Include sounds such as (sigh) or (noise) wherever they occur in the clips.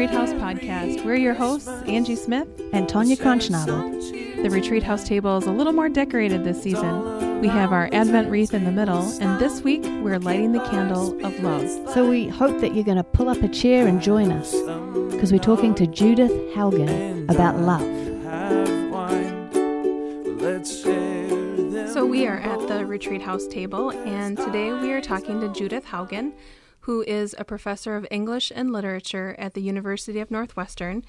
Welcome to the Retreat House podcast. We're your hosts, Angie Smith and Tonya Kronschnabel. The Retreat House table is a little more decorated this season. We have our Advent wreath in the middle, and this week we're lighting the candle of love. So we hope that you're going to pull up a chair and join us because we're talking to Judith Hougen about love. So we are at the Retreat House table, and today we are talking to Judith Hougen who is a professor of English and literature at the University of Northwestern.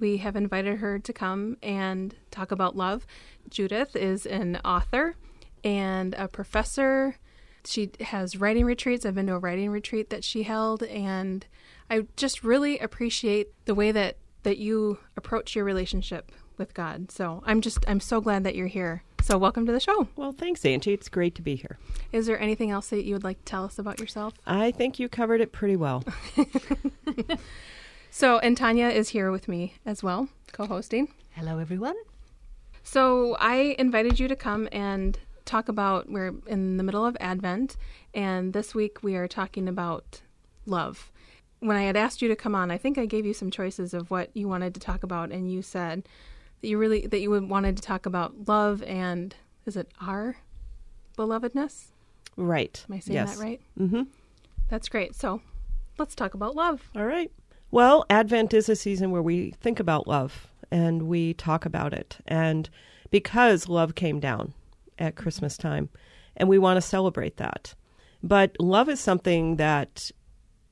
We have invited her to come and talk about love. Judith is an author and a professor. She has writing retreats. I've been to a writing retreat that she held, and I just really appreciate the way that that you approach your relationship with God. So I'm just I'm so glad that you're here. So, welcome to the show. Well, thanks, Angie. It's great to be here. Is there anything else that you would like to tell us about yourself? I think you covered it pretty well. (laughs) so, and Tanya is here with me as well, co hosting. Hello, everyone. So, I invited you to come and talk about, we're in the middle of Advent, and this week we are talking about love. When I had asked you to come on, I think I gave you some choices of what you wanted to talk about, and you said, that you really that you wanted to talk about love and is it our belovedness? Right. Am I saying yes. that right? Mm-hmm. That's great. So let's talk about love. All right. Well, Advent is a season where we think about love and we talk about it. And because love came down at Christmas time, and we want to celebrate that. But love is something that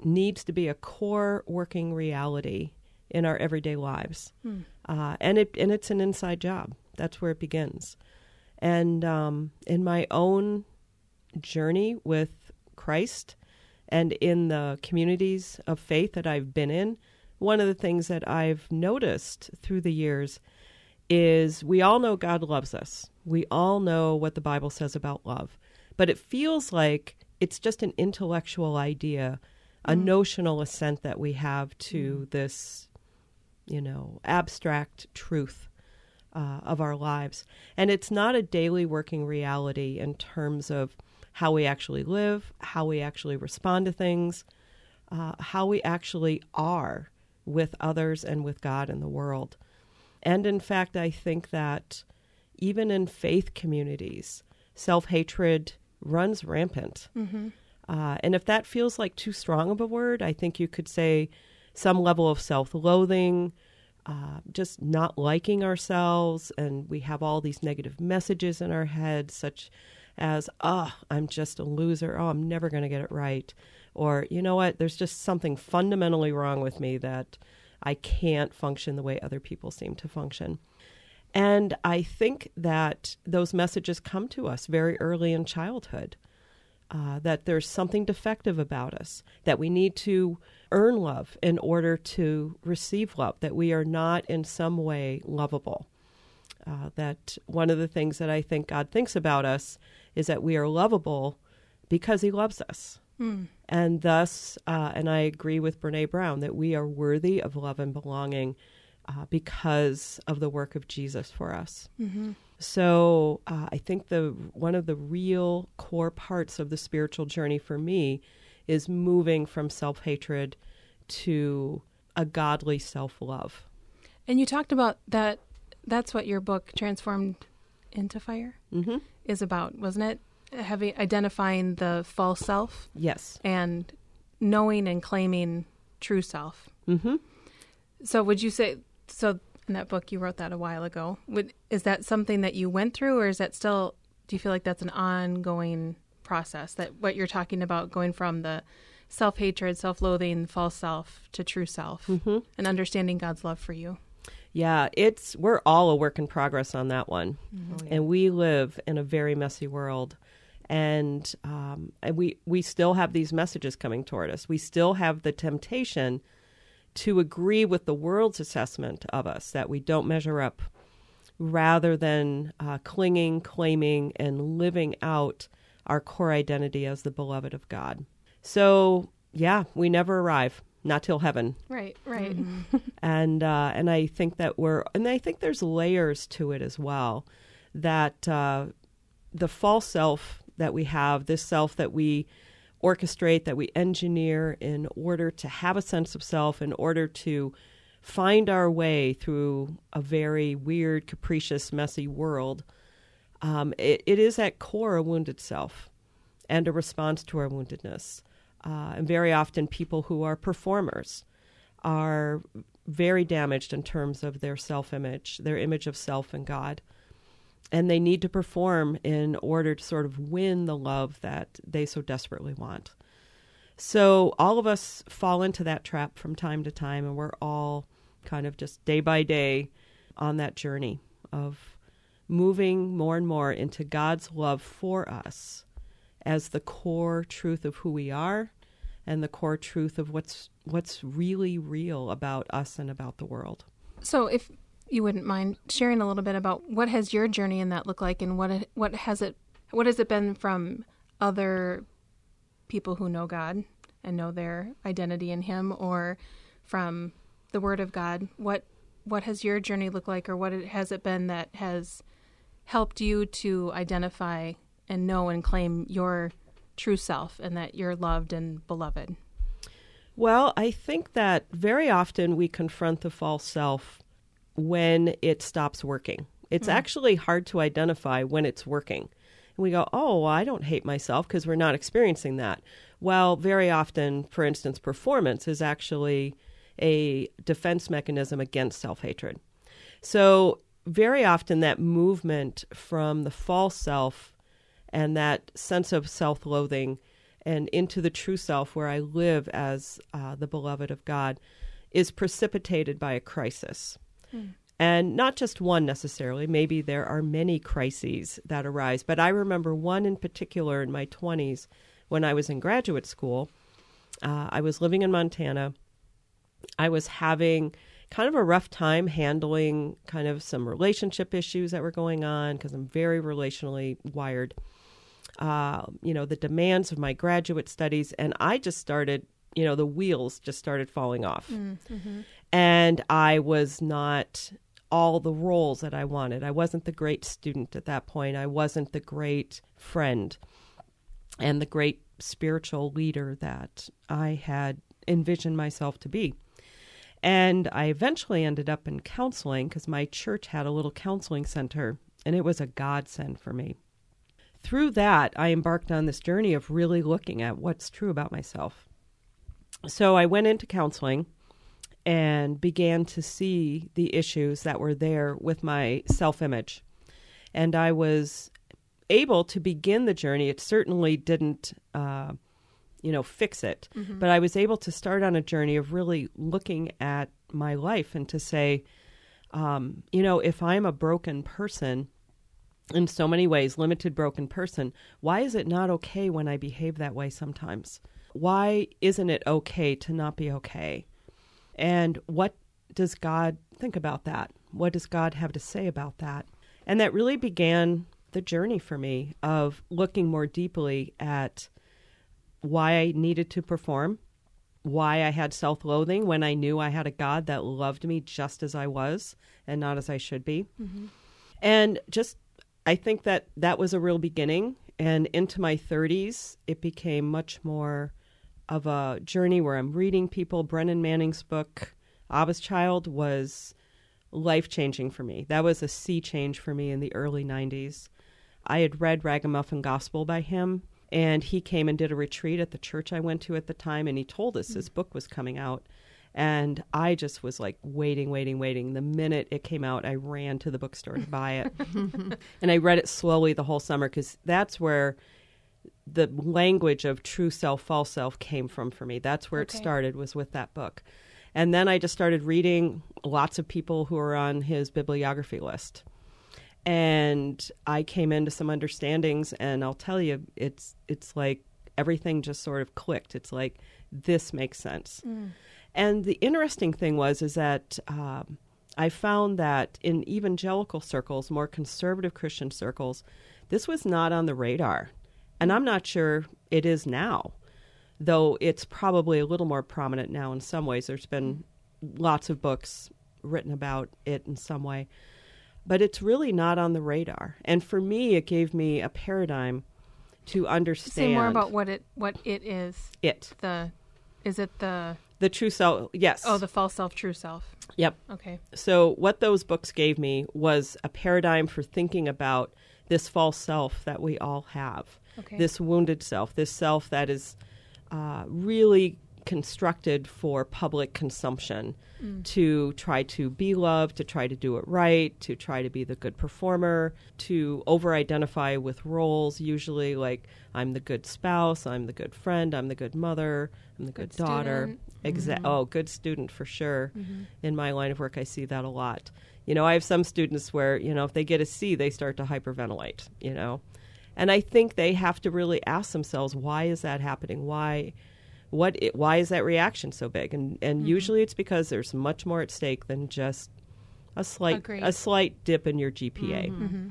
needs to be a core working reality in our everyday lives. Hmm. Uh, and it and it's an inside job. That's where it begins. And um, in my own journey with Christ and in the communities of faith that I've been in, one of the things that I've noticed through the years is we all know God loves us. We all know what the Bible says about love. But it feels like it's just an intellectual idea, a mm. notional assent that we have to mm. this you know, abstract truth uh, of our lives. And it's not a daily working reality in terms of how we actually live, how we actually respond to things, uh, how we actually are with others and with God and the world. And in fact, I think that even in faith communities, self hatred runs rampant. Mm-hmm. Uh, and if that feels like too strong of a word, I think you could say some level of self loathing, uh, just not liking ourselves, and we have all these negative messages in our head, such as, oh, I'm just a loser. Oh, I'm never going to get it right. Or, you know what, there's just something fundamentally wrong with me that I can't function the way other people seem to function. And I think that those messages come to us very early in childhood. Uh, that there's something defective about us, that we need to earn love in order to receive love, that we are not in some way lovable. Uh, that one of the things that I think God thinks about us is that we are lovable because He loves us. Mm. And thus, uh, and I agree with Brene Brown that we are worthy of love and belonging uh, because of the work of Jesus for us. Mm-hmm. So uh, I think the one of the real core parts of the spiritual journey for me is moving from self hatred to a godly self love. And you talked about that. That's what your book, Transformed into Fire, mm-hmm. is about, wasn't it? Having identifying the false self. Yes. And knowing and claiming true self. Mm-hmm. So, would you say so? In that book, you wrote that a while ago. Would, is that something that you went through, or is that still? Do you feel like that's an ongoing process that what you're talking about going from the self hatred, self loathing, false self to true self mm-hmm. and understanding God's love for you. Yeah, it's we're all a work in progress on that one, mm-hmm. and we live in a very messy world, and um, and we we still have these messages coming toward us. We still have the temptation to agree with the world's assessment of us that we don't measure up, rather than uh, clinging, claiming, and living out our core identity as the beloved of God. So, yeah, we never arrive, not till heaven. Right, right. Mm-hmm. (laughs) and uh, and I think that we're and I think there's layers to it as well. That uh, the false self that we have, this self that we orchestrate, that we engineer in order to have a sense of self, in order to find our way through a very weird, capricious, messy world, um, it, it is at core a wounded self and a response to our woundedness. Uh, and very often, people who are performers are very damaged in terms of their self image, their image of self and God. And they need to perform in order to sort of win the love that they so desperately want. So, all of us fall into that trap from time to time, and we're all kind of just day by day on that journey of moving more and more into God's love for us as the core truth of who we are and the core truth of what's what's really real about us and about the world. So if you wouldn't mind sharing a little bit about what has your journey in that look like and what what has it what has it been from other people who know God and know their identity in him or from the word of God what what has your journey looked like or what it, has it been that has helped you to identify and know and claim your true self and that you're loved and beloved? Well, I think that very often we confront the false self when it stops working. It's mm-hmm. actually hard to identify when it's working. And we go, oh, well, I don't hate myself because we're not experiencing that. Well, very often, for instance, performance is actually a defense mechanism against self hatred. So, very often, that movement from the false self and that sense of self loathing and into the true self where I live as uh, the beloved of God is precipitated by a crisis. Hmm. And not just one necessarily, maybe there are many crises that arise. But I remember one in particular in my 20s when I was in graduate school. Uh, I was living in Montana. I was having kind of a rough time handling kind of some relationship issues that were going on because I'm very relationally wired uh, you know, the demands of my graduate studies, and I just started, you know, the wheels just started falling off, mm-hmm. And I was not all the roles that I wanted. I wasn't the great student at that point. I wasn't the great friend and the great spiritual leader that I had envisioned myself to be. And I eventually ended up in counseling because my church had a little counseling center, and it was a godsend for me through that, I embarked on this journey of really looking at what's true about myself. So I went into counseling and began to see the issues that were there with my self image. And I was able to begin the journey. It certainly didn't, uh, you know, fix it, mm-hmm. but I was able to start on a journey of really looking at my life and to say, um, you know, if I'm a broken person, in so many ways, limited, broken person, why is it not okay when I behave that way sometimes? Why isn't it okay to not be okay? And what does God think about that? What does God have to say about that? And that really began the journey for me of looking more deeply at why I needed to perform, why I had self loathing when I knew I had a God that loved me just as I was and not as I should be. Mm-hmm. And just I think that that was a real beginning. And into my 30s, it became much more of a journey where I'm reading people. Brennan Manning's book, Abba's Child, was life changing for me. That was a sea change for me in the early 90s. I had read Ragamuffin Gospel by him, and he came and did a retreat at the church I went to at the time, and he told us mm-hmm. his book was coming out. And I just was like waiting, waiting, waiting. The minute it came out, I ran to the bookstore to buy it. (laughs) and I read it slowly the whole summer because that's where the language of true self, false self came from for me. That's where okay. it started, was with that book. And then I just started reading lots of people who are on his bibliography list. And I came into some understandings, and I'll tell you, it's it's like everything just sort of clicked. It's like this makes sense. Mm. And the interesting thing was is that um, I found that in evangelical circles, more conservative Christian circles, this was not on the radar. And I'm not sure it is now, though it's probably a little more prominent now in some ways. There's been lots of books written about it in some way, but it's really not on the radar. And for me, it gave me a paradigm to understand Say more about what it what it is. it. The is it the The true self. Yes. oh the false self, true self. Yep. Okay. So, what those books gave me was a paradigm for thinking about this false self that we all have, Okay. this wounded self, this self that is uh, really constructed for public consumption mm. to try to be loved, to try to do it right, to try to be the good performer, to over identify with roles, usually like I'm the good spouse, I'm the good friend, I'm the good mother, I'm the good, Good daughter. Exa- mm-hmm. Oh, good student for sure. Mm-hmm. In my line of work, I see that a lot. You know, I have some students where, you know, if they get a C, they start to hyperventilate, you know. And I think they have to really ask themselves, why is that happening? Why what it, why is that reaction so big? And and mm-hmm. usually it's because there's much more at stake than just a slight Agreed. a slight dip in your GPA. Mm-hmm. Mm-hmm.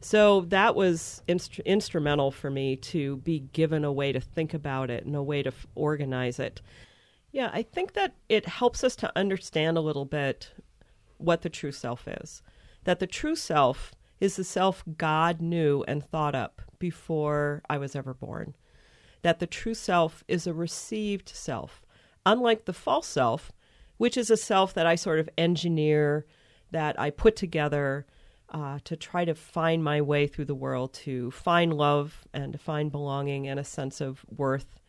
So that was instru- instrumental for me to be given a way to think about it and a way to f- organize it. Yeah, I think that it helps us to understand a little bit what the true self is. That the true self is the self God knew and thought up before I was ever born. That the true self is a received self, unlike the false self, which is a self that I sort of engineer, that I put together uh, to try to find my way through the world, to find love and to find belonging and a sense of worth.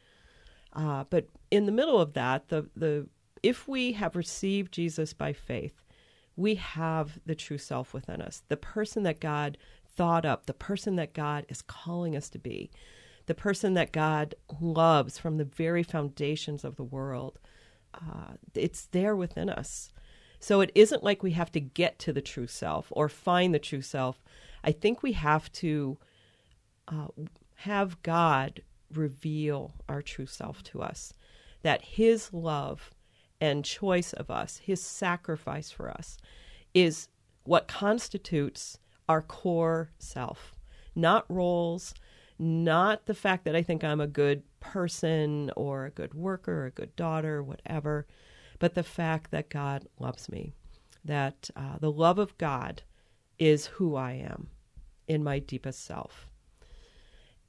Uh, but in the middle of that, the the if we have received Jesus by faith, we have the true self within us, the person that God thought up, the person that God is calling us to be, the person that God loves from the very foundations of the world. Uh, it's there within us. So it isn't like we have to get to the true self or find the true self. I think we have to uh, have God reveal our true self to us, that His love and choice of us, His sacrifice for us, is what constitutes our core self, not roles, not the fact that I think I'm a good person or a good worker, or a good daughter, whatever, but the fact that God loves me, that uh, the love of God is who I am in my deepest self.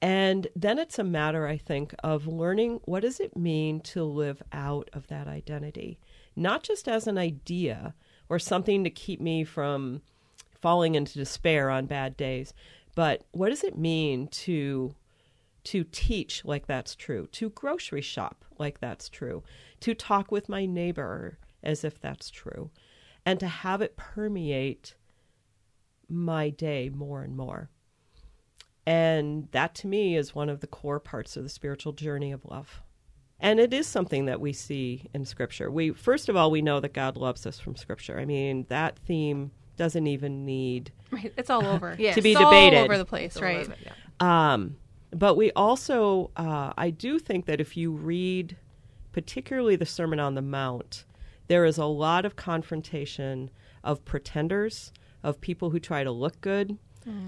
And then it's a matter, I think, of learning what does it mean to live out of that identity, not just as an idea or something to keep me from falling into despair on bad days, but what does it mean to to teach like that's true, to grocery shop like that's true, to talk with my neighbor as if that's true, and to have it permeate my day more and more. And that to me is one of the core parts of the spiritual journey of love. And it is something that we see in scripture. We first of all we know that God loves us from scripture. I mean, that theme doesn't even need Right. It's all over. (laughs) Yes. to be It's debated. all over the place, So, right? yeah. Um, but we also, uh, I do think that if you read, particularly the Sermon on the Mount, there is a lot of confrontation of pretenders, of people who try to look good,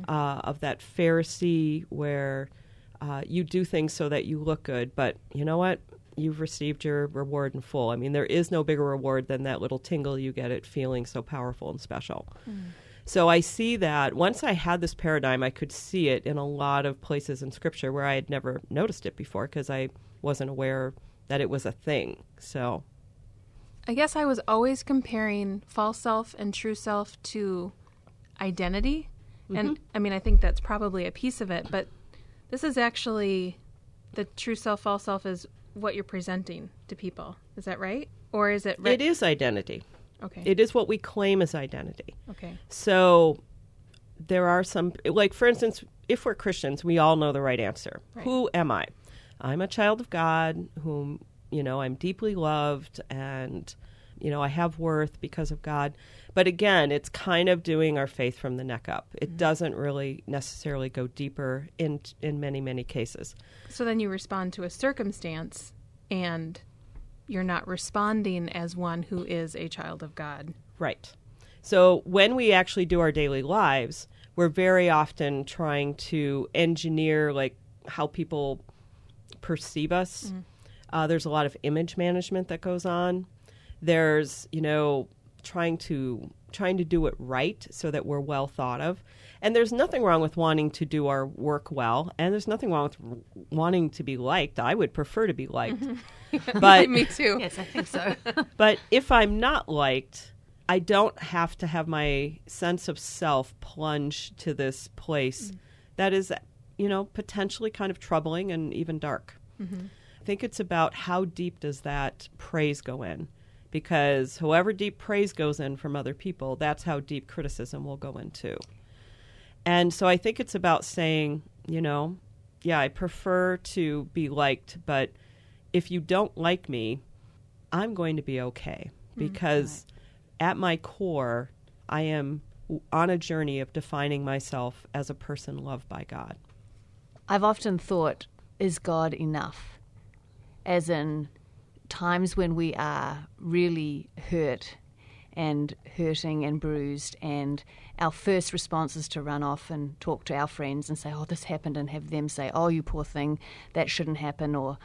uh, of that Pharisee where uh, you do things so that you look good, but you know what? You've received your reward in full. I mean, there is no bigger reward than that little tingle you get at feeling so powerful and special. Mm. So I see that once I had this paradigm, I could see it in a lot of places in scripture where I had never noticed it before because I wasn't aware that it was a thing. So, I guess I was always comparing false self and true self to identity. And mm-hmm. I mean, I think that's probably a piece of it, but this is actually the true self, false self is what you're presenting to people. Is that right? Or is it re- it is identity. Okay. It is what we claim as identity. okay. So there are some, like, for instance, if we're Christians, we all know the right answer. Right. Who am I? I'm a child of God whom, you know, I'm deeply loved and, you know, I have worth because of God. But again, it's kind of doing our faith from the neck up. It doesn't really necessarily go deeper in in many many cases. So then you respond to a circumstance and you're not responding as one who is a child of God. Right. So when we actually do our daily lives, we're very often trying to engineer like how people perceive us. Uh, there's a lot of image management that goes on. There's, you know, trying to trying to do it right so that we're well thought of. And there's nothing wrong with wanting to do our work well, and there's nothing wrong with r- wanting to be liked. I would prefer to be liked. Mm-hmm. (laughs) (laughs) But Me too. Yes, I think so. (laughs) but if I'm not liked, I don't have to have my sense of self plunge to this place mm. that is, you know, potentially kind of troubling and even dark. Mm-hmm. I think it's about how deep does that praise go in? Because however deep praise goes in from other people, that's how deep criticism will go in too. And so I think it's about saying, you know, yeah, I prefer to be liked, but if you don't like me, I'm going to be okay mm, because at my core, I am on a journey of defining myself as a person loved by God. I've often thought, is God enough? As in times when we are really hurt and hurting and bruised, and our first response is to run off and talk to our friends and say, Oh, this happened, and have them say, Oh, you poor thing, that shouldn't happen, or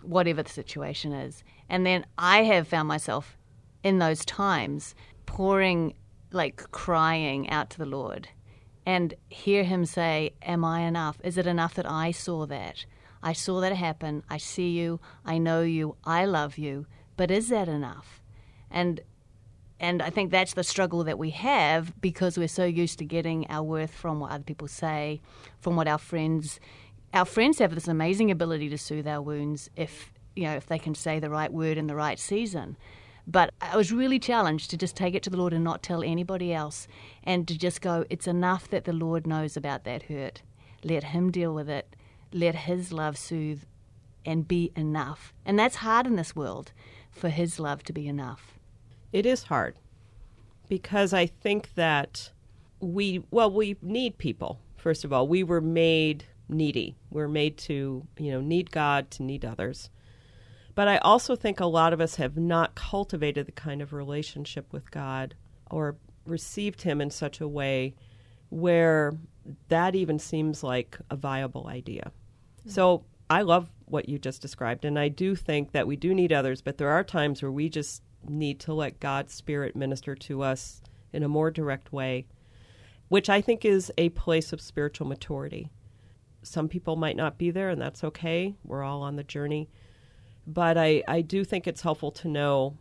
whatever the situation is. And then I have found myself in those times pouring, like crying out to the Lord and hear him say, Am I enough? Is it enough that I saw that? I saw that happen. I see you. I know you. I love you. But is that enough? And and I think that's the struggle that we have because we're so used to getting our worth from what other people say, from what our friends our friends have this amazing ability to soothe our wounds if you know if they can say the right word in the right season. But I was really challenged to just take it to the Lord and not tell anybody else, and to just go, it's enough that the Lord knows about that hurt. Let Him deal with it. Let His love soothe and be enough. And that's hard in this world for His love to be enough. It is hard because I think that we, well, we need people, first of all. We were made needy. We're made to, you know, need God, to need others. But I also think a lot of us have not cultivated the kind of relationship with God or received Him in such a way where that even seems like a viable idea. So I love what you just described, and I do think that we do need others, but there are times where we just need to let God's Spirit minister to us in a more direct way, which I think is a place of spiritual maturity. Some people might not be there, and that's okay. We're all on the journey. But I, I do think it's helpful to know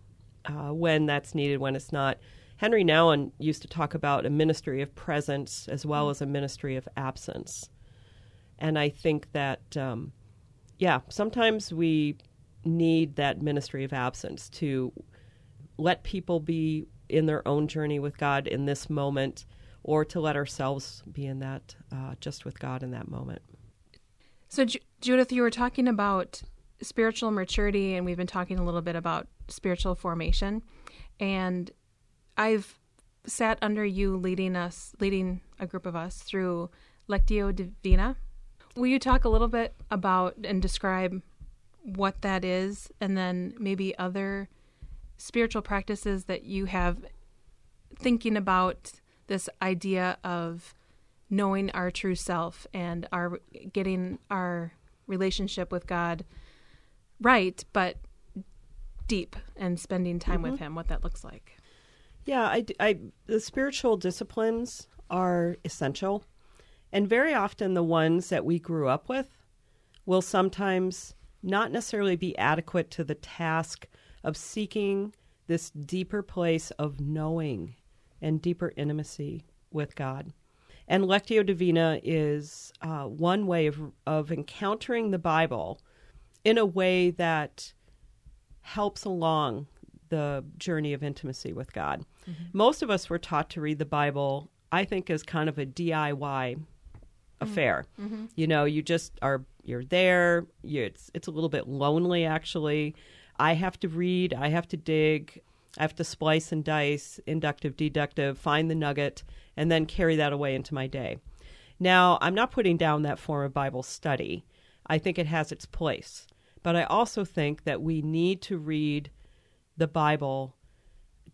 uh, when that's needed, when it's not. Henry Nouwen used to talk about a ministry of presence as well as a ministry of absence. And I think that, um, yeah, sometimes we need that ministry of absence to let people be in their own journey with God in this moment or to let ourselves be in that uh, just with God in that moment. So, Ju- Judith, you were talking about spiritual maturity, and we've been talking a little bit about spiritual formation. And I've sat under you leading us, leading a group of us through Lectio Divina. Will you talk a little bit about and describe what that is, and then maybe other spiritual practices that you have thinking about this idea of knowing our true self and our getting our relationship with God right, but deep and spending time with mm-hmm. Him, what that looks like. Yeah, I, I, the spiritual disciplines are essential. And very often the ones that we grew up with will sometimes not necessarily be adequate to the task of seeking this deeper place of knowing and deeper intimacy with God. And Lectio Divina is uh, one way of, of encountering the Bible in a way that helps along the journey of intimacy with God. Most of us were taught to read the Bible, I think, as kind of a DIY affair. Mm-hmm. You know, you just are you're there. You, it's it's a little bit lonely actually. I have to read. I have to dig. I have to splice and dice, inductive, deductive, find the nugget, and then carry that away into my day. Now, I'm not putting down that form of Bible study. I think it has its place. But I also think that we need to read the Bible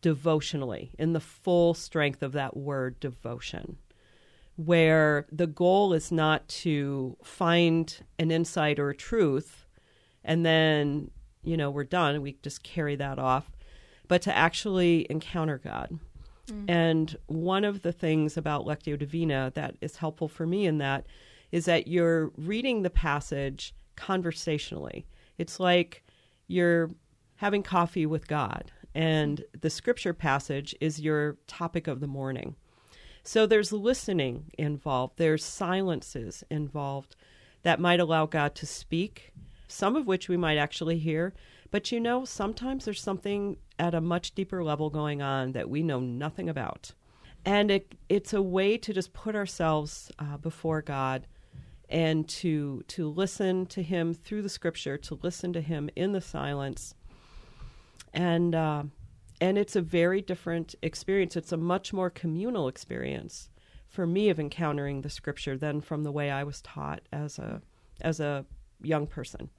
devotionally in the full strength of that word devotion, where the goal is not to find an insight or a truth and then, you know, we're done we just carry that off, but to actually encounter God mm. And one of the things about Lectio Divina that is helpful for me in that is that you're reading the passage conversationally. It's like you're having coffee with God, and the scripture passage is your topic of the morning. So there's listening involved, there's silences involved that might allow God to speak, some of which we might actually hear. But you know, sometimes there's something at a much deeper level going on that we know nothing about. And it, it's a way to just put ourselves uh, before God and to to listen to Him through the Scripture, to listen to Him in the silence, and uh, and it's a very different experience. It's a much more communal experience for me of encountering the Scripture than from the way I was taught as a as a young person.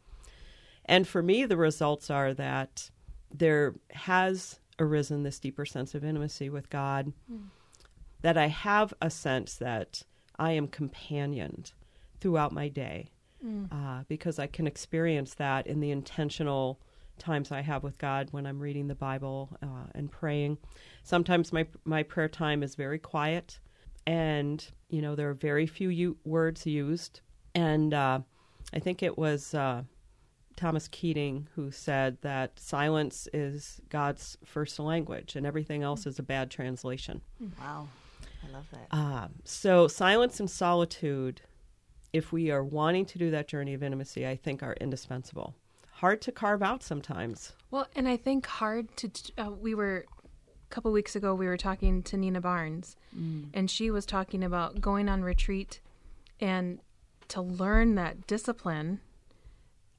And for me, the results are that there has arisen this deeper sense of intimacy with God, mm. that I have a sense that I am companioned throughout my day mm. uh, because I can experience that in the intentional times I have with God when I'm reading the Bible uh, and praying. Sometimes my my prayer time is very quiet, and you know there are very few u- words used. And uh, I think it was uh, Thomas Keating who said that silence is God's first language, and everything else is a bad translation. Wow, I love that. Uh, so silence and solitude, if we are wanting to do that journey of intimacy, I think are indispensable hard to carve out sometimes. Well, and I think hard to. Uh, we were a couple weeks ago. We were talking to Nina Barnes, mm. and she was talking about going on retreat and to learn that discipline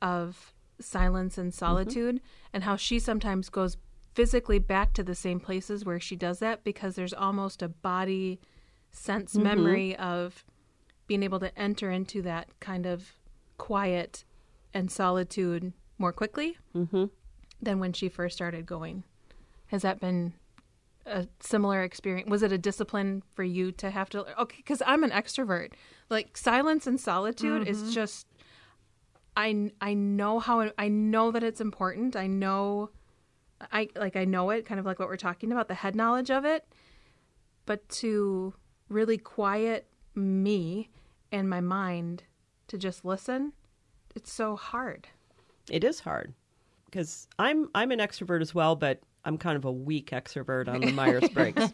of silence and solitude, mm-hmm. and how she sometimes goes physically back to the same places where she does that because there's almost a body sense mm-hmm. memory of being able to enter into that kind of quiet and solitude more quickly mm-hmm. than when she first started going. Has that been a similar experience? Was it a discipline for you to have to? Okay, because I'm an extrovert. Like silence and solitude mm-hmm. is just. I I know how I know that it's important. I know, I like I know it. Kind of like what we're talking about, the head knowledge of it. But to really quiet me and my mind to just listen, it's so hard. It is hard because I'm I'm an extrovert as well, but I'm kind of a weak extrovert on the (laughs) Myers Briggs.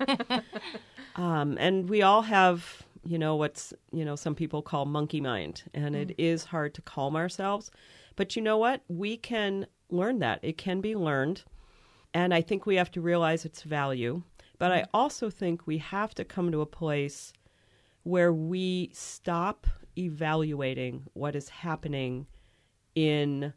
um, and we all have, you know, what's you know some people call monkey mind, and mm. it is hard to calm ourselves. But you know what? We can learn that. It can be learned, and I think we have to realize its value. But I mm. also think we have to come to a place where we stop evaluating what is happening in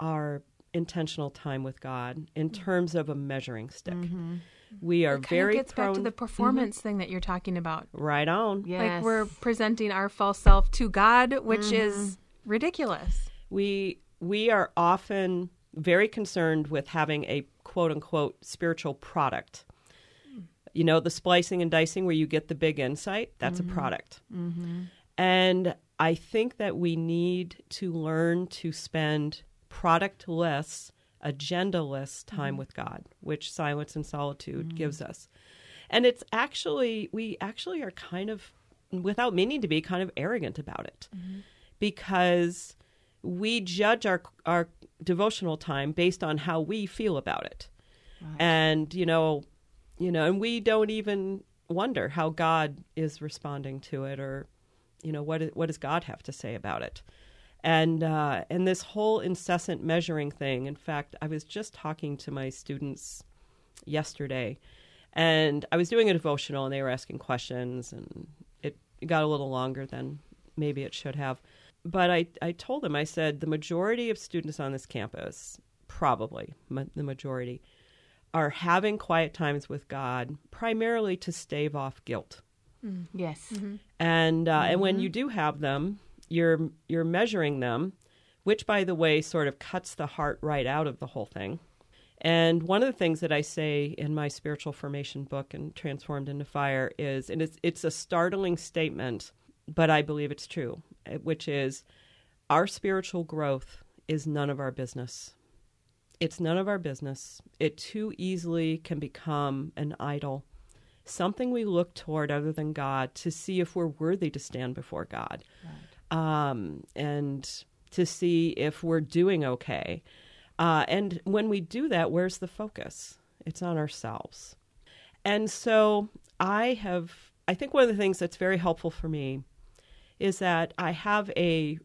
our intentional time with God in mm-hmm. terms of a measuring stick. Mm-hmm. We are it very gets prone back to the performance mm-hmm. thing that you're talking about. Right on. Yes. Like we're presenting our false self to God, which mm-hmm. is ridiculous. We we are often very concerned with having a quote unquote spiritual product. You know, the splicing and dicing where you get the big insight, that's a mm-hmm. product. Mm-hmm. And I think that we need to learn to spend productless, agendaless time mm-hmm. with God, which silence and solitude mm-hmm. gives us. And it's actually, we actually are kind of, without meaning to be, kind of arrogant about it mm-hmm. because we judge our, our devotional time based on how we feel about it. And, you know, you know, and we don't even wonder how God is responding to it or, you know, what, what does God have to say about it? And uh, and this whole incessant measuring thing. In fact, I was just talking to my students yesterday, and I was doing a devotional, and they were asking questions, and it got a little longer than maybe it should have. But I, I told them, I said, the majority of students on this campus, probably ma- the majority, are having quiet times with God primarily to stave off guilt. Mm. Yes. Mm-hmm. And uh, mm-hmm. and when mm-hmm. you do have them, you're you're measuring them, which by the way sort of cuts the heart right out of the whole thing. And one of the things that I say in my spiritual formation book and Transformed into Fire is and it's it's a startling statement, but I believe it's true, which is our spiritual growth is none of our business. It's none of our business. It too easily can become an idol something we look toward other than God to see if we're worthy to stand before God. Right. Um, and to see if we're doing okay. Uh, and when we do that, where's the focus? It's on ourselves. And so I have, I think one of the things that's very helpful for me is that I have a,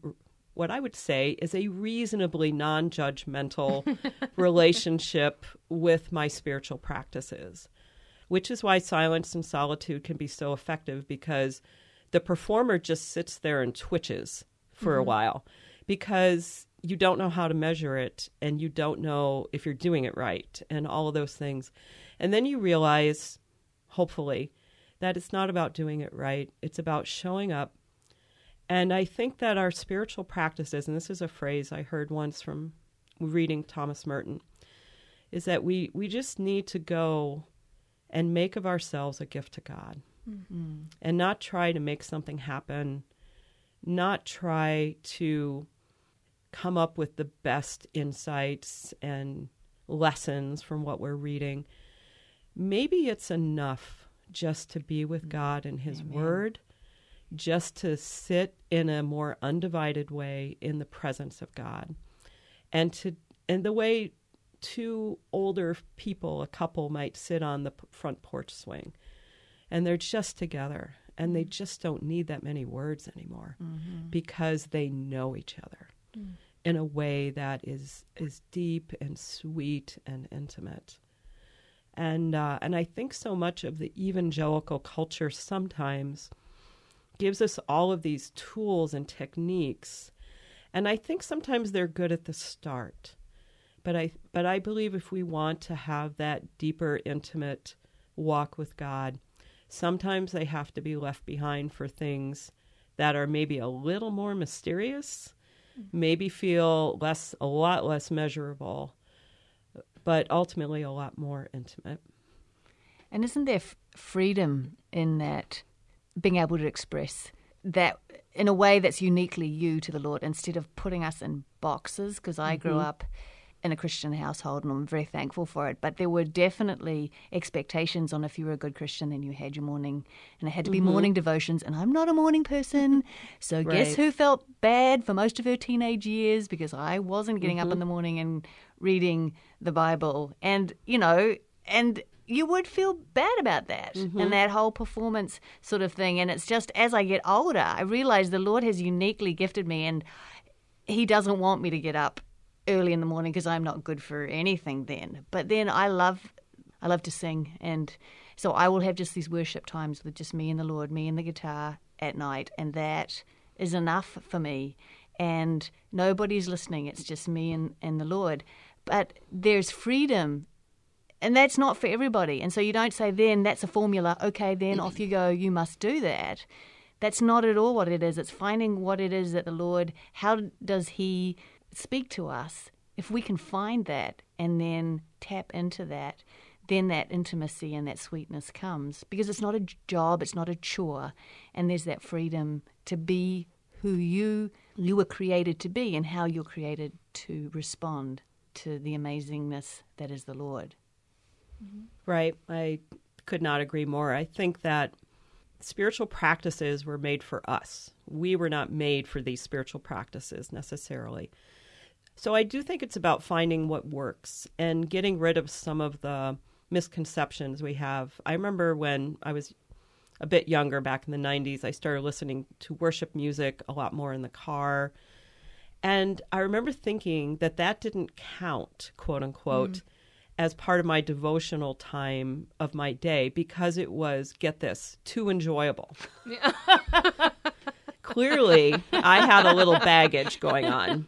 what I would say is a reasonably non judgmental (laughs) relationship with my spiritual practices, which is why silence and solitude can be so effective because the performer just sits there and twitches for mm-hmm. a while because you don't know how to measure it and you don't know if you're doing it right and all of those things. And then you realize, hopefully, that it's not about doing it right, it's about showing up. And I think that our spiritual practices, and this is a phrase I heard once from reading Thomas Merton, is that we, we just need to go and make of ourselves a gift to God mm-hmm. and not try to make something happen, not try to come up with the best insights and lessons from what we're reading. Maybe it's enough just to be with mm. God and His Amen. Word, just to sit in a more undivided way in the presence of God, and to and the way two older people, a couple, might sit on the front porch swing, and they're just together, and they mm. just don't need that many words anymore mm-hmm. because they know each other mm. in a way that is is deep and sweet and intimate. And uh, and I think so much of the evangelical culture sometimes gives us all of these tools and techniques, and I think sometimes they're good at the start. But I but I believe if we want to have that deeper, intimate walk with God, sometimes they have to be left behind for things that are maybe a little more mysterious maybe feel less, a lot less measurable, but ultimately a lot more intimate. And isn't there f- freedom in that being able to express that in a way that's uniquely you to the Lord instead of putting us in boxes? Because I mm-hmm. grew up in a Christian household, and I'm very thankful for it. But there were definitely expectations on if you were a good Christian, then you had your morning, and it had to be mm-hmm. morning devotions. And I'm not a morning person, (laughs) so right. guess who felt bad for most of her teenage years because I wasn't getting mm-hmm. up in mm-hmm. the morning and reading the Bible, and you know, and you would feel bad about that mm-hmm. and that whole performance sort of thing. And it's just as I get older, I realize the Lord has uniquely gifted me, and He doesn't want me to get up early in the morning because I'm not good for anything then. But then I love I love to sing and so I will have just these worship times with just me and the Lord, me and the guitar at night and that is enough for me and nobody's listening. It's just me and, and the Lord. But there's freedom and that's not for everybody. And so you don't say then that's a formula, okay, then off you go, you must do that. That's not at all what it is. It's finding what it is that the Lord, how does He speak to us, if we can find that and then tap into that, then that intimacy and that sweetness comes because it's not a job, it's not a chore, and there's that freedom to be who you you were created to be and how you're created to respond to the amazingness that is the Lord. Mm-hmm. Right. I could not agree more. I think that spiritual practices were made for us. We were not made for these spiritual practices necessarily. So I do think it's about finding what works and getting rid of some of the misconceptions we have. I remember when I was a bit younger back in the 90s, I started listening to worship music a lot more in the car. And I remember thinking that that didn't count, quote unquote, mm. as part of my devotional time of my day because it was, get this, too enjoyable. (laughs) (laughs) Clearly, I had a little baggage going on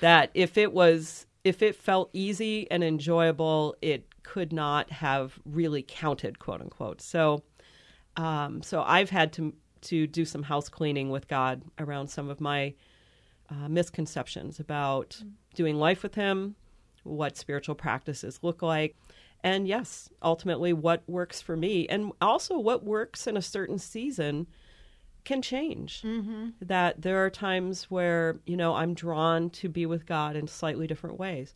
that if it was if it felt easy and enjoyable, it could not have really counted, quote unquote. So, um, so I've had to to do some house cleaning with God around some of my uh, misconceptions about mm-hmm. doing life with Him, what spiritual practices look like, and yes, ultimately what works for me, and also what works in a certain season can change. Mm-hmm. That there are times where you know I'm drawn to be with God in slightly different ways,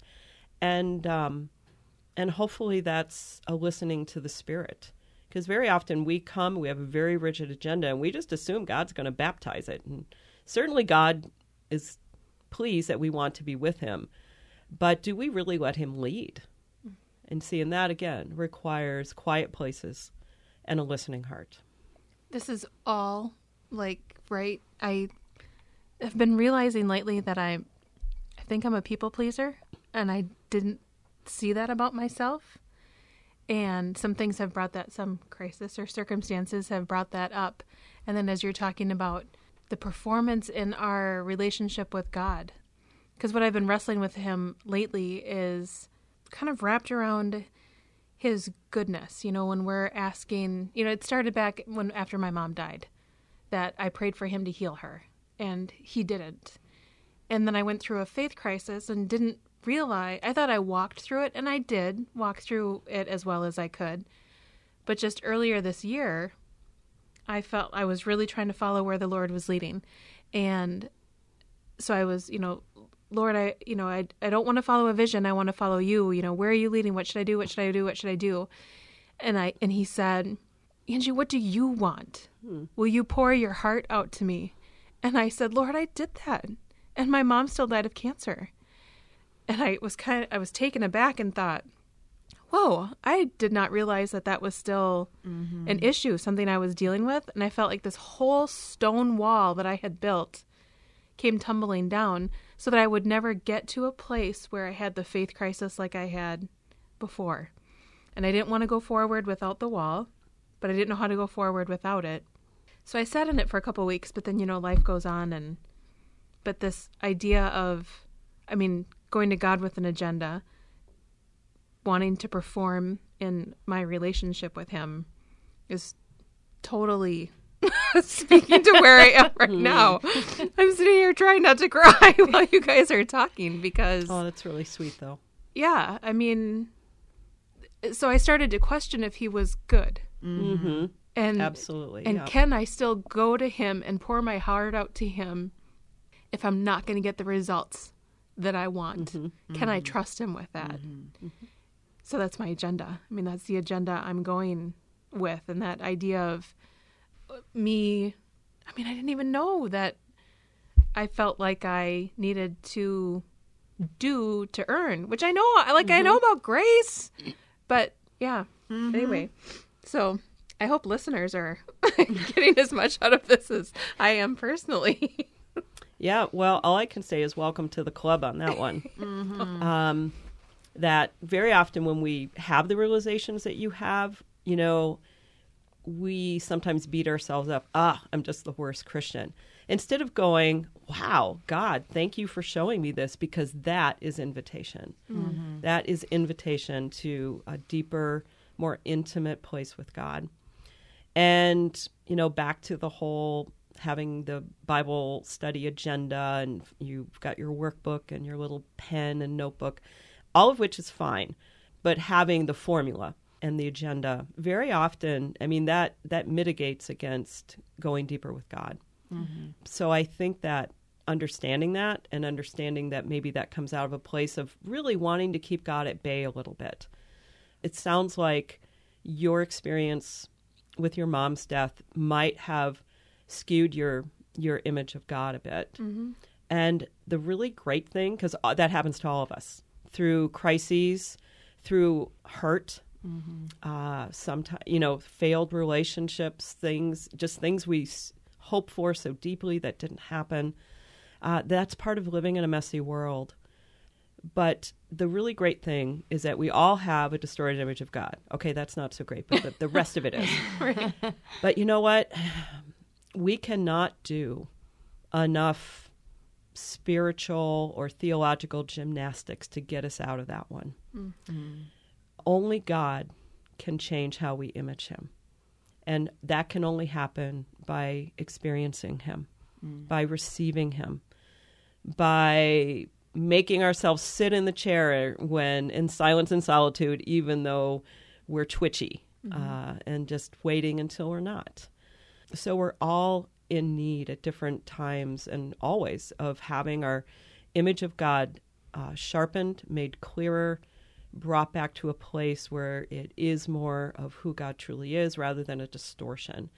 and um, and hopefully that's a listening to the Spirit, Because very often we come, we have a very rigid agenda, and we just assume God's going to baptize it. And certainly God is pleased that we want to be with Him. But do we really let Him lead? And seeing that again requires quiet places and a listening heart. This is all like right. I have been realizing lately that I, I think I'm a people pleaser, and I didn't see that about myself. And some things have brought that, some crisis or circumstances have brought that up. And then as you're talking about the performance in our relationship with God, because what I've been wrestling with Him lately is kind of wrapped around His goodness. You know, when we're asking, you know, it started back when after my mom died, that I prayed for Him to heal her, and He didn't. And then I went through a faith crisis and didn't realize I thought I walked through it and I did walk through it as well as I could. But just earlier this year, I felt I was really trying to follow where the Lord was leading. And so I was, you know, Lord, I, you know, I, I don't want to follow a vision. I want to follow you. You know, where are you leading? What should I do? What should I do? What should I do? And I, and he said, Angie, what do you want? Hmm. Will you pour your heart out to me? And I said, Lord, I did that. And my mom still died of cancer and I was kind of I was taken aback and thought, "Whoa, I did not realize that that was still mm-hmm. an issue, something I was dealing with." And I felt like this whole stone wall that I had built came tumbling down so that I would never get to a place where I had the faith crisis like I had before. And I didn't want to go forward without the wall, but I didn't know how to go forward without it. So I sat in it for a couple weeks, but then you know life goes on and but this idea of I mean, going to God with an agenda, wanting to perform in my relationship with Him is totally (laughs) speaking to where I am right hmm. now. I'm sitting here trying not to cry (laughs) while you guys are talking because. Oh, that's really sweet, though. Yeah. I mean, so I started to question if He was good. Mm-hmm. And absolutely. And can I still go to Him and pour my heart out to Him if I'm not going to get the results that I want. Mm-hmm. Can I mm-hmm. trust him with that? Mm-hmm. mm-hmm. So that's my agenda. I mean, that's the agenda I'm going with. And that idea of me, I mean, I didn't even know that I felt like I needed to do to earn, which I know, like, mm-hmm. I know about grace, but yeah. Mm-hmm. Anyway, so I hope listeners are (laughs) getting as much out of this as I am personally. (laughs) Yeah, well, all I can say is welcome to the club on that one. (laughs) mm-hmm. um, that very often when we have the realizations that you have, you know, we sometimes beat ourselves up. Ah, I'm just the worst Christian. Instead of going, wow, God, thank you for showing me this, because that is invitation. Mm-hmm. That is invitation to a deeper, more intimate place with God. And, you know, back to the whole having the Bible study agenda and you've got your workbook and your little pen and notebook, all of which is fine. But having the formula and the agenda very often, I mean, that, that mitigates against going deeper with God. Mm-hmm. So I think that understanding that and understanding that maybe that comes out of a place of really wanting to keep God at bay a little bit. It sounds like your experience with your mom's death might have skewed your your image of God a bit. Mm-hmm. And the really great thing, because uh, that happens to all of us through crises, through hurt, mm-hmm. uh, sometimes you know, failed relationships, things, just things we hope for so deeply that didn't happen. Uh, that's part of living in a messy world. But the really great thing is that we all have a distorted image of God. Okay, that's not so great, but the, the rest of it is. (laughs) right. But you know what? (sighs) we cannot do enough spiritual or theological gymnastics to get us out of that one. Mm-hmm. Only God can change how we image Him. And that can only happen by experiencing Him, mm. by receiving Him, by making ourselves sit in the chair when in silence and solitude, even though we're twitchy, mm-hmm. uh, and just waiting until we're not. So we're all in need at different times and always of having our image of God uh, sharpened, made clearer, brought back to a place where it is more of who God truly is rather than a distortion.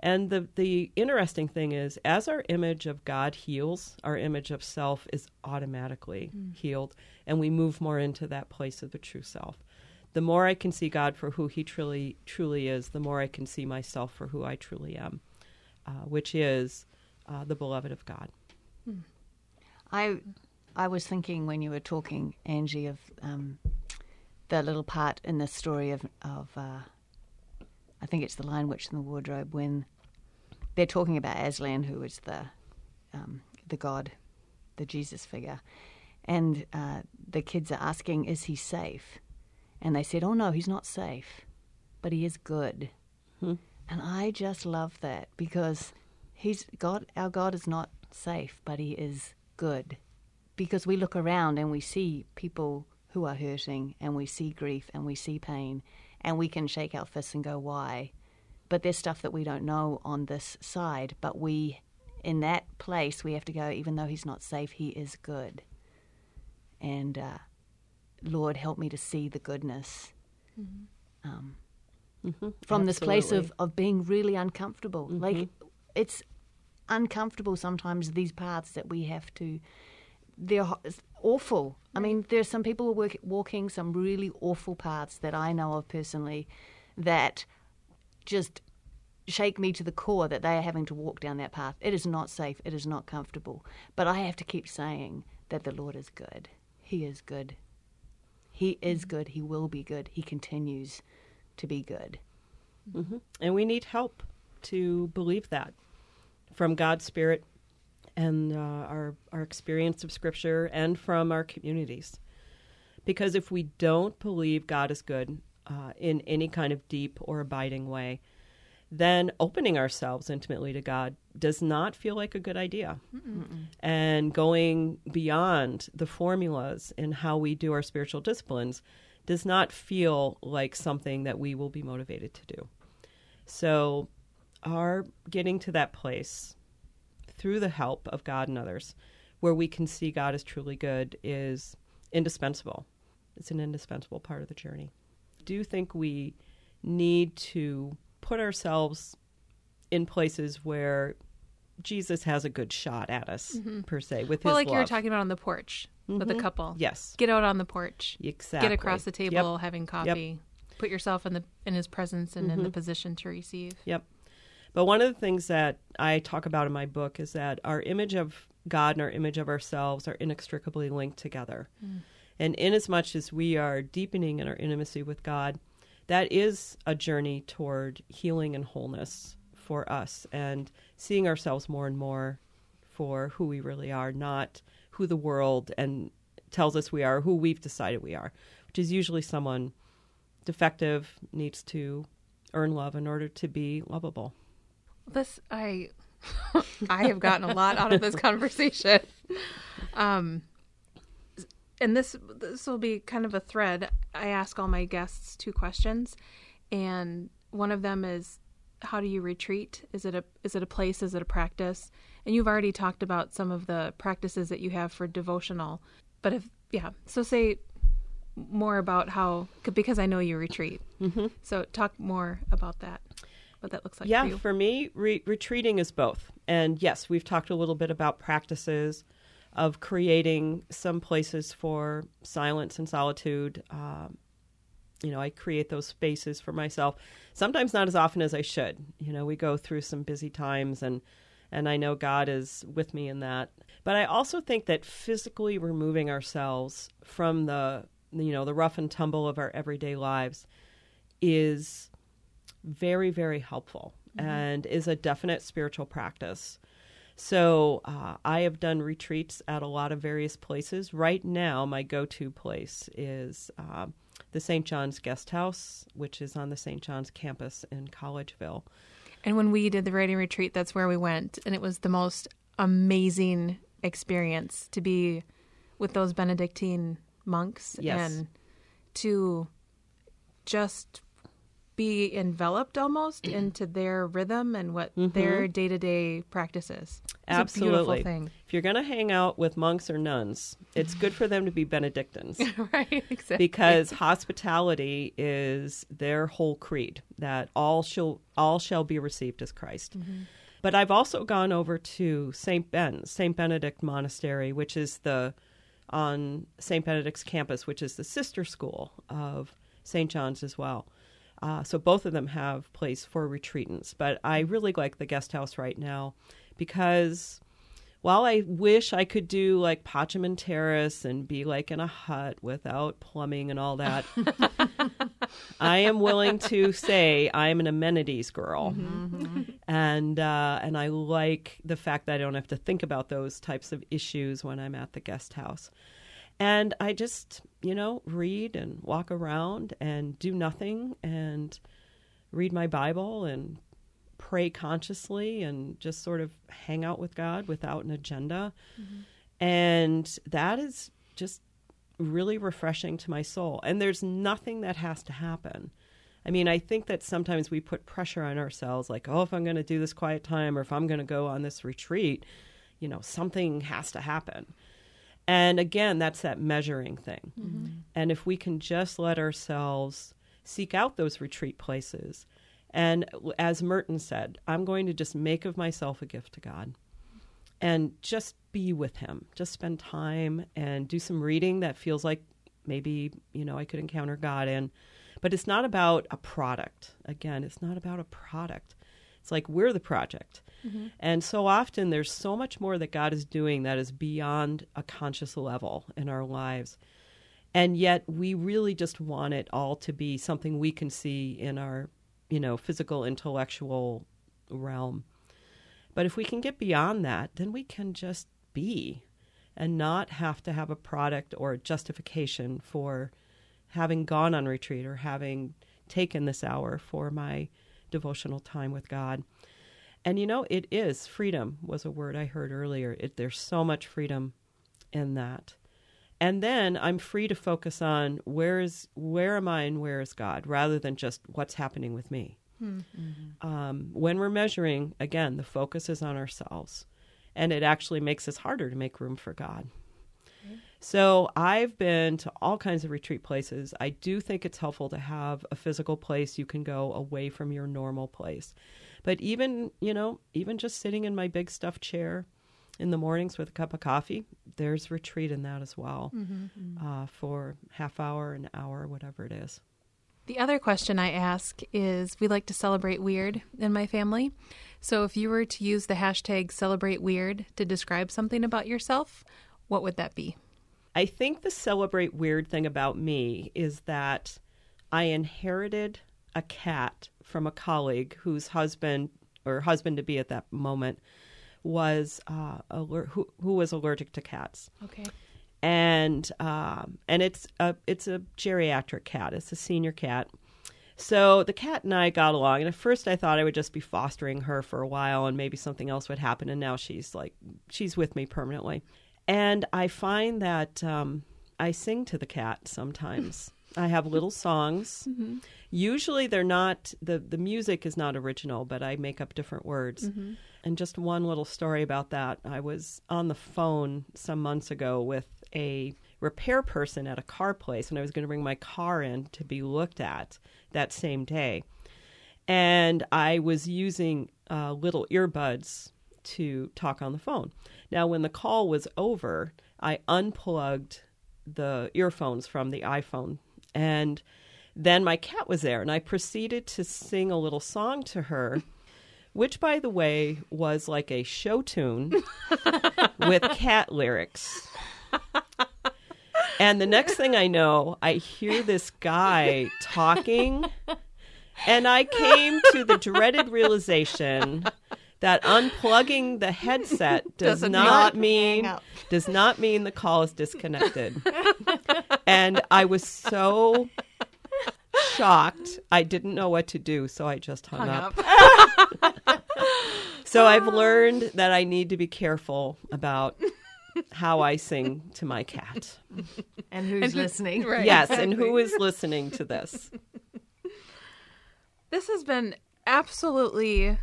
And the, the interesting thing is, as our image of God heals, our image of self is automatically mm. healed, and we move more into that place of the true self. The more I can see God for who He truly truly is, the more I can see myself for who I truly am, uh, which is uh, the beloved of God. Hmm. I I was thinking when you were talking, Angie, of um, the little part in the story of of uh, I think it's the Lion Witch in the Wardrobe when they're talking about Aslan, who is the um, the god, the Jesus figure, and uh, the kids are asking, "Is he safe?" And they said, "Oh no, he's not safe, but he is good." Hmm. And I just love that because he's God. Our God is not safe, but he is good, because we look around and we see people who are hurting, and we see grief, and we see pain, and we can shake our fists and go, why? But there's stuff that we don't know on this side. But we, in that place, we have to go, even though he's not safe, he is good. And uh, Lord, help me to see the goodness. Mm-hmm. Um, mm-hmm. From Absolutely. this place of, of being really uncomfortable. Mm-hmm. Like, it's uncomfortable sometimes, these paths that we have to they're awful. I mean, there are some people who are walking some really awful paths that I know of personally that just shake me to the core that they are having to walk down that path. It is not safe. It is not comfortable. But I have to keep saying that the Lord is good. He is good. He is mm-hmm. good. He will be good. He continues to be good. Mm-hmm. And we need help to believe that from God's Spirit and uh, our our experience of Scripture and from our communities. Because if we don't believe God is good uh, in any kind of deep or abiding way, then opening ourselves intimately to God does not feel like a good idea. Mm-mm. And going beyond the formulas in how we do our spiritual disciplines does not feel like something that we will be motivated to do. So, our getting to that place through the help of God and others, where we can see God as truly good, is indispensable. It's an indispensable part of the journey. I do think we need to put ourselves in places where Jesus has a good shot at us, mm-hmm. per se, with well, his like love. you were talking about on the porch mm-hmm. with a couple. Yes, get out on the porch. Exactly. Get across the table, yep. having coffee. Yep. Put yourself in the in his presence and mm-hmm. in the position to receive. Yep. But one of the things that I talk about in my book is that our image of God and our image of ourselves are inextricably linked together. Mm. And inasmuch as we are deepening in our intimacy with God, that is a journey toward healing and wholeness for us and seeing ourselves more and more for who we really are, not who the world and tells us we are, who we've decided we are, which is usually someone defective needs to earn love in order to be lovable. This I (laughs) I have gotten a lot out of this (laughs) conversation. Um, and this this will be kind of a thread. I ask all my guests two questions, and one of them is, "How do you retreat? Is it a is it a place? Is it a practice?" And you've already talked about some of the practices that you have for devotional, but if yeah, so say more about how because I know you retreat. Mm-hmm. So talk more about that what that looks like yeah, for, for me, re- retreating is both. And yes, we've talked a little bit about practices of creating some places for silence and solitude. Um, you know, I create those spaces for myself. Sometimes not as often as I should. You know, we go through some busy times and and I know God is with me in that. But I also think that physically removing ourselves from the you know, the rough and tumble of our everyday lives is very, very helpful mm-hmm. and is a definite spiritual practice. So uh, I have done retreats at a lot of various places. Right now, my go to place is uh, the St. John's Guest House, which is on the St. John's campus in Collegeville. And when we did the writing retreat, that's where we went. And it was the most amazing experience to be with those Benedictine monks yes. and to just be enveloped almost into their rhythm and what mm-hmm. their day to day practices. is. It's Absolutely. If you're going to hang out with monks or nuns, it's good for them to be Benedictines. (laughs) right, exactly. because hospitality is their whole creed that all shall all shall be received as Christ. But I've also gone over to St. Ben's, St. Benedict Monastery, which is the on St. Benedict's campus, which is the sister school of St. John's as well. Uh, so both of them have place for retreatants. But I really like the guest house right now because while I wish I could do like Pacem in Terris and be like in a hut without plumbing and all that, (laughs) I am willing to say I am an amenities girl, and uh, and I like the fact that I don't have to think about those types of issues when I'm at the guest house. And I just, you know, read and walk around and do nothing and read my Bible and pray consciously and just sort of hang out with God without an agenda. Mm-hmm. And that is just really refreshing to my soul. And there's nothing that has to happen. I mean, I think that sometimes we put pressure on ourselves like, oh, if I'm going to do this quiet time or if I'm going to go on this retreat, you know, something has to happen. And again, that's that measuring thing. Mm-hmm. And if we can just let ourselves seek out those retreat places, and as Merton said, I'm going to just make of myself a gift to God and just be with Him, just spend time and do some reading that feels like maybe, you know, I could encounter God in. But it's not about a product. Again, it's not about a product. It's like we're the project. Mm-hmm. And so often there's so much more that God is doing that is beyond a conscious level in our lives. And yet we really just want it all to be something we can see in our, you know, physical, intellectual realm. But if we can get beyond that, then we can just be and not have to have a product or a justification for having gone on retreat or having taken this hour for my devotional time with God. And you know, it is freedom was a word I heard earlier. It, there's so much freedom in that. And then I'm free to focus on where is where am I and where is God, rather than just what's happening with me. Um, when we're measuring, again, the focus is on ourselves, and it actually makes us harder to make room for God. So I've been to all kinds of retreat places. I do think it's helpful to have a physical place you can go away from your normal place. But even, you know, even just sitting in my big stuffed chair in the mornings with a cup of coffee, there's retreat in that as well uh, for half hour, an hour, whatever it is. The other question I ask is we like to celebrate weird in my family. So if you were to use the hashtag celebrate weird to describe something about yourself, what would that be? I think the celebrate weird thing about me is that I inherited a cat from a colleague whose husband or husband to be at that moment was uh, aller- who, who was allergic to cats. Okay. and um, and it's a it's a geriatric cat. It's a senior cat. So the cat and I got along, and at first I thought I would just be fostering her for a while, and maybe something else would happen. And now she's like she's with me permanently, and I find that um, I sing to the cat sometimes. I have little songs. Usually they're not the the music is not original, but I make up different words. And just one little story about that. I was on the phone some months ago with a repair person at a car place, and I was going to bring my car in to be looked at that same day. And I was using uh, little earbuds to talk on the phone. Now, when the call was over, I unplugged the earphones from the iPhone. And then my cat was there, and I proceeded to sing a little song to her, which, by the way, was like a show tune (laughs) with cat lyrics. And the next thing I know, I hear this guy talking, and I came to the dreaded realization that unplugging the headset (laughs) does Doesn't not mean does not mean the call is disconnected. (laughs) and I was so shocked, I didn't know what to do, so I just hung, Hung up. up. (laughs) So I've learned that I need to be careful about how I sing to my cat. And who's listening? Right. yes, and who is listening to this? This has been absolutely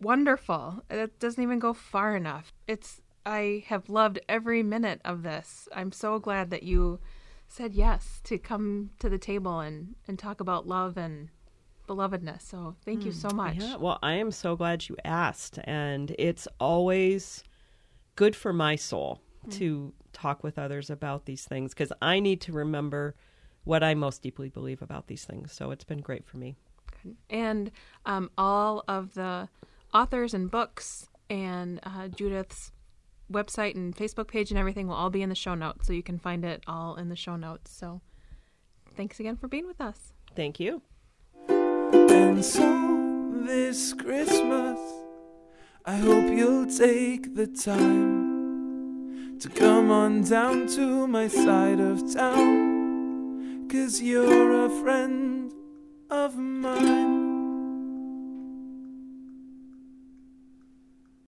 wonderful. It doesn't even go far enough. It's I have loved every minute of this. I'm so glad that you said yes to come to the table and and talk about love and belovedness. So thank you so much. Yeah, well, I am so glad you asked. And it's always good for my soul to talk with others about these things because I need to remember what I most deeply believe about these things. So it's been great for me. And um, all of the authors and books and uh, Judith's website and Facebook page and everything will all be in the show notes. So you can find it all in the show notes. So thanks again for being with us. Thank you. And so this Christmas, I hope you'll take the time to come on down to my side of town. Cause you're a friend of mine.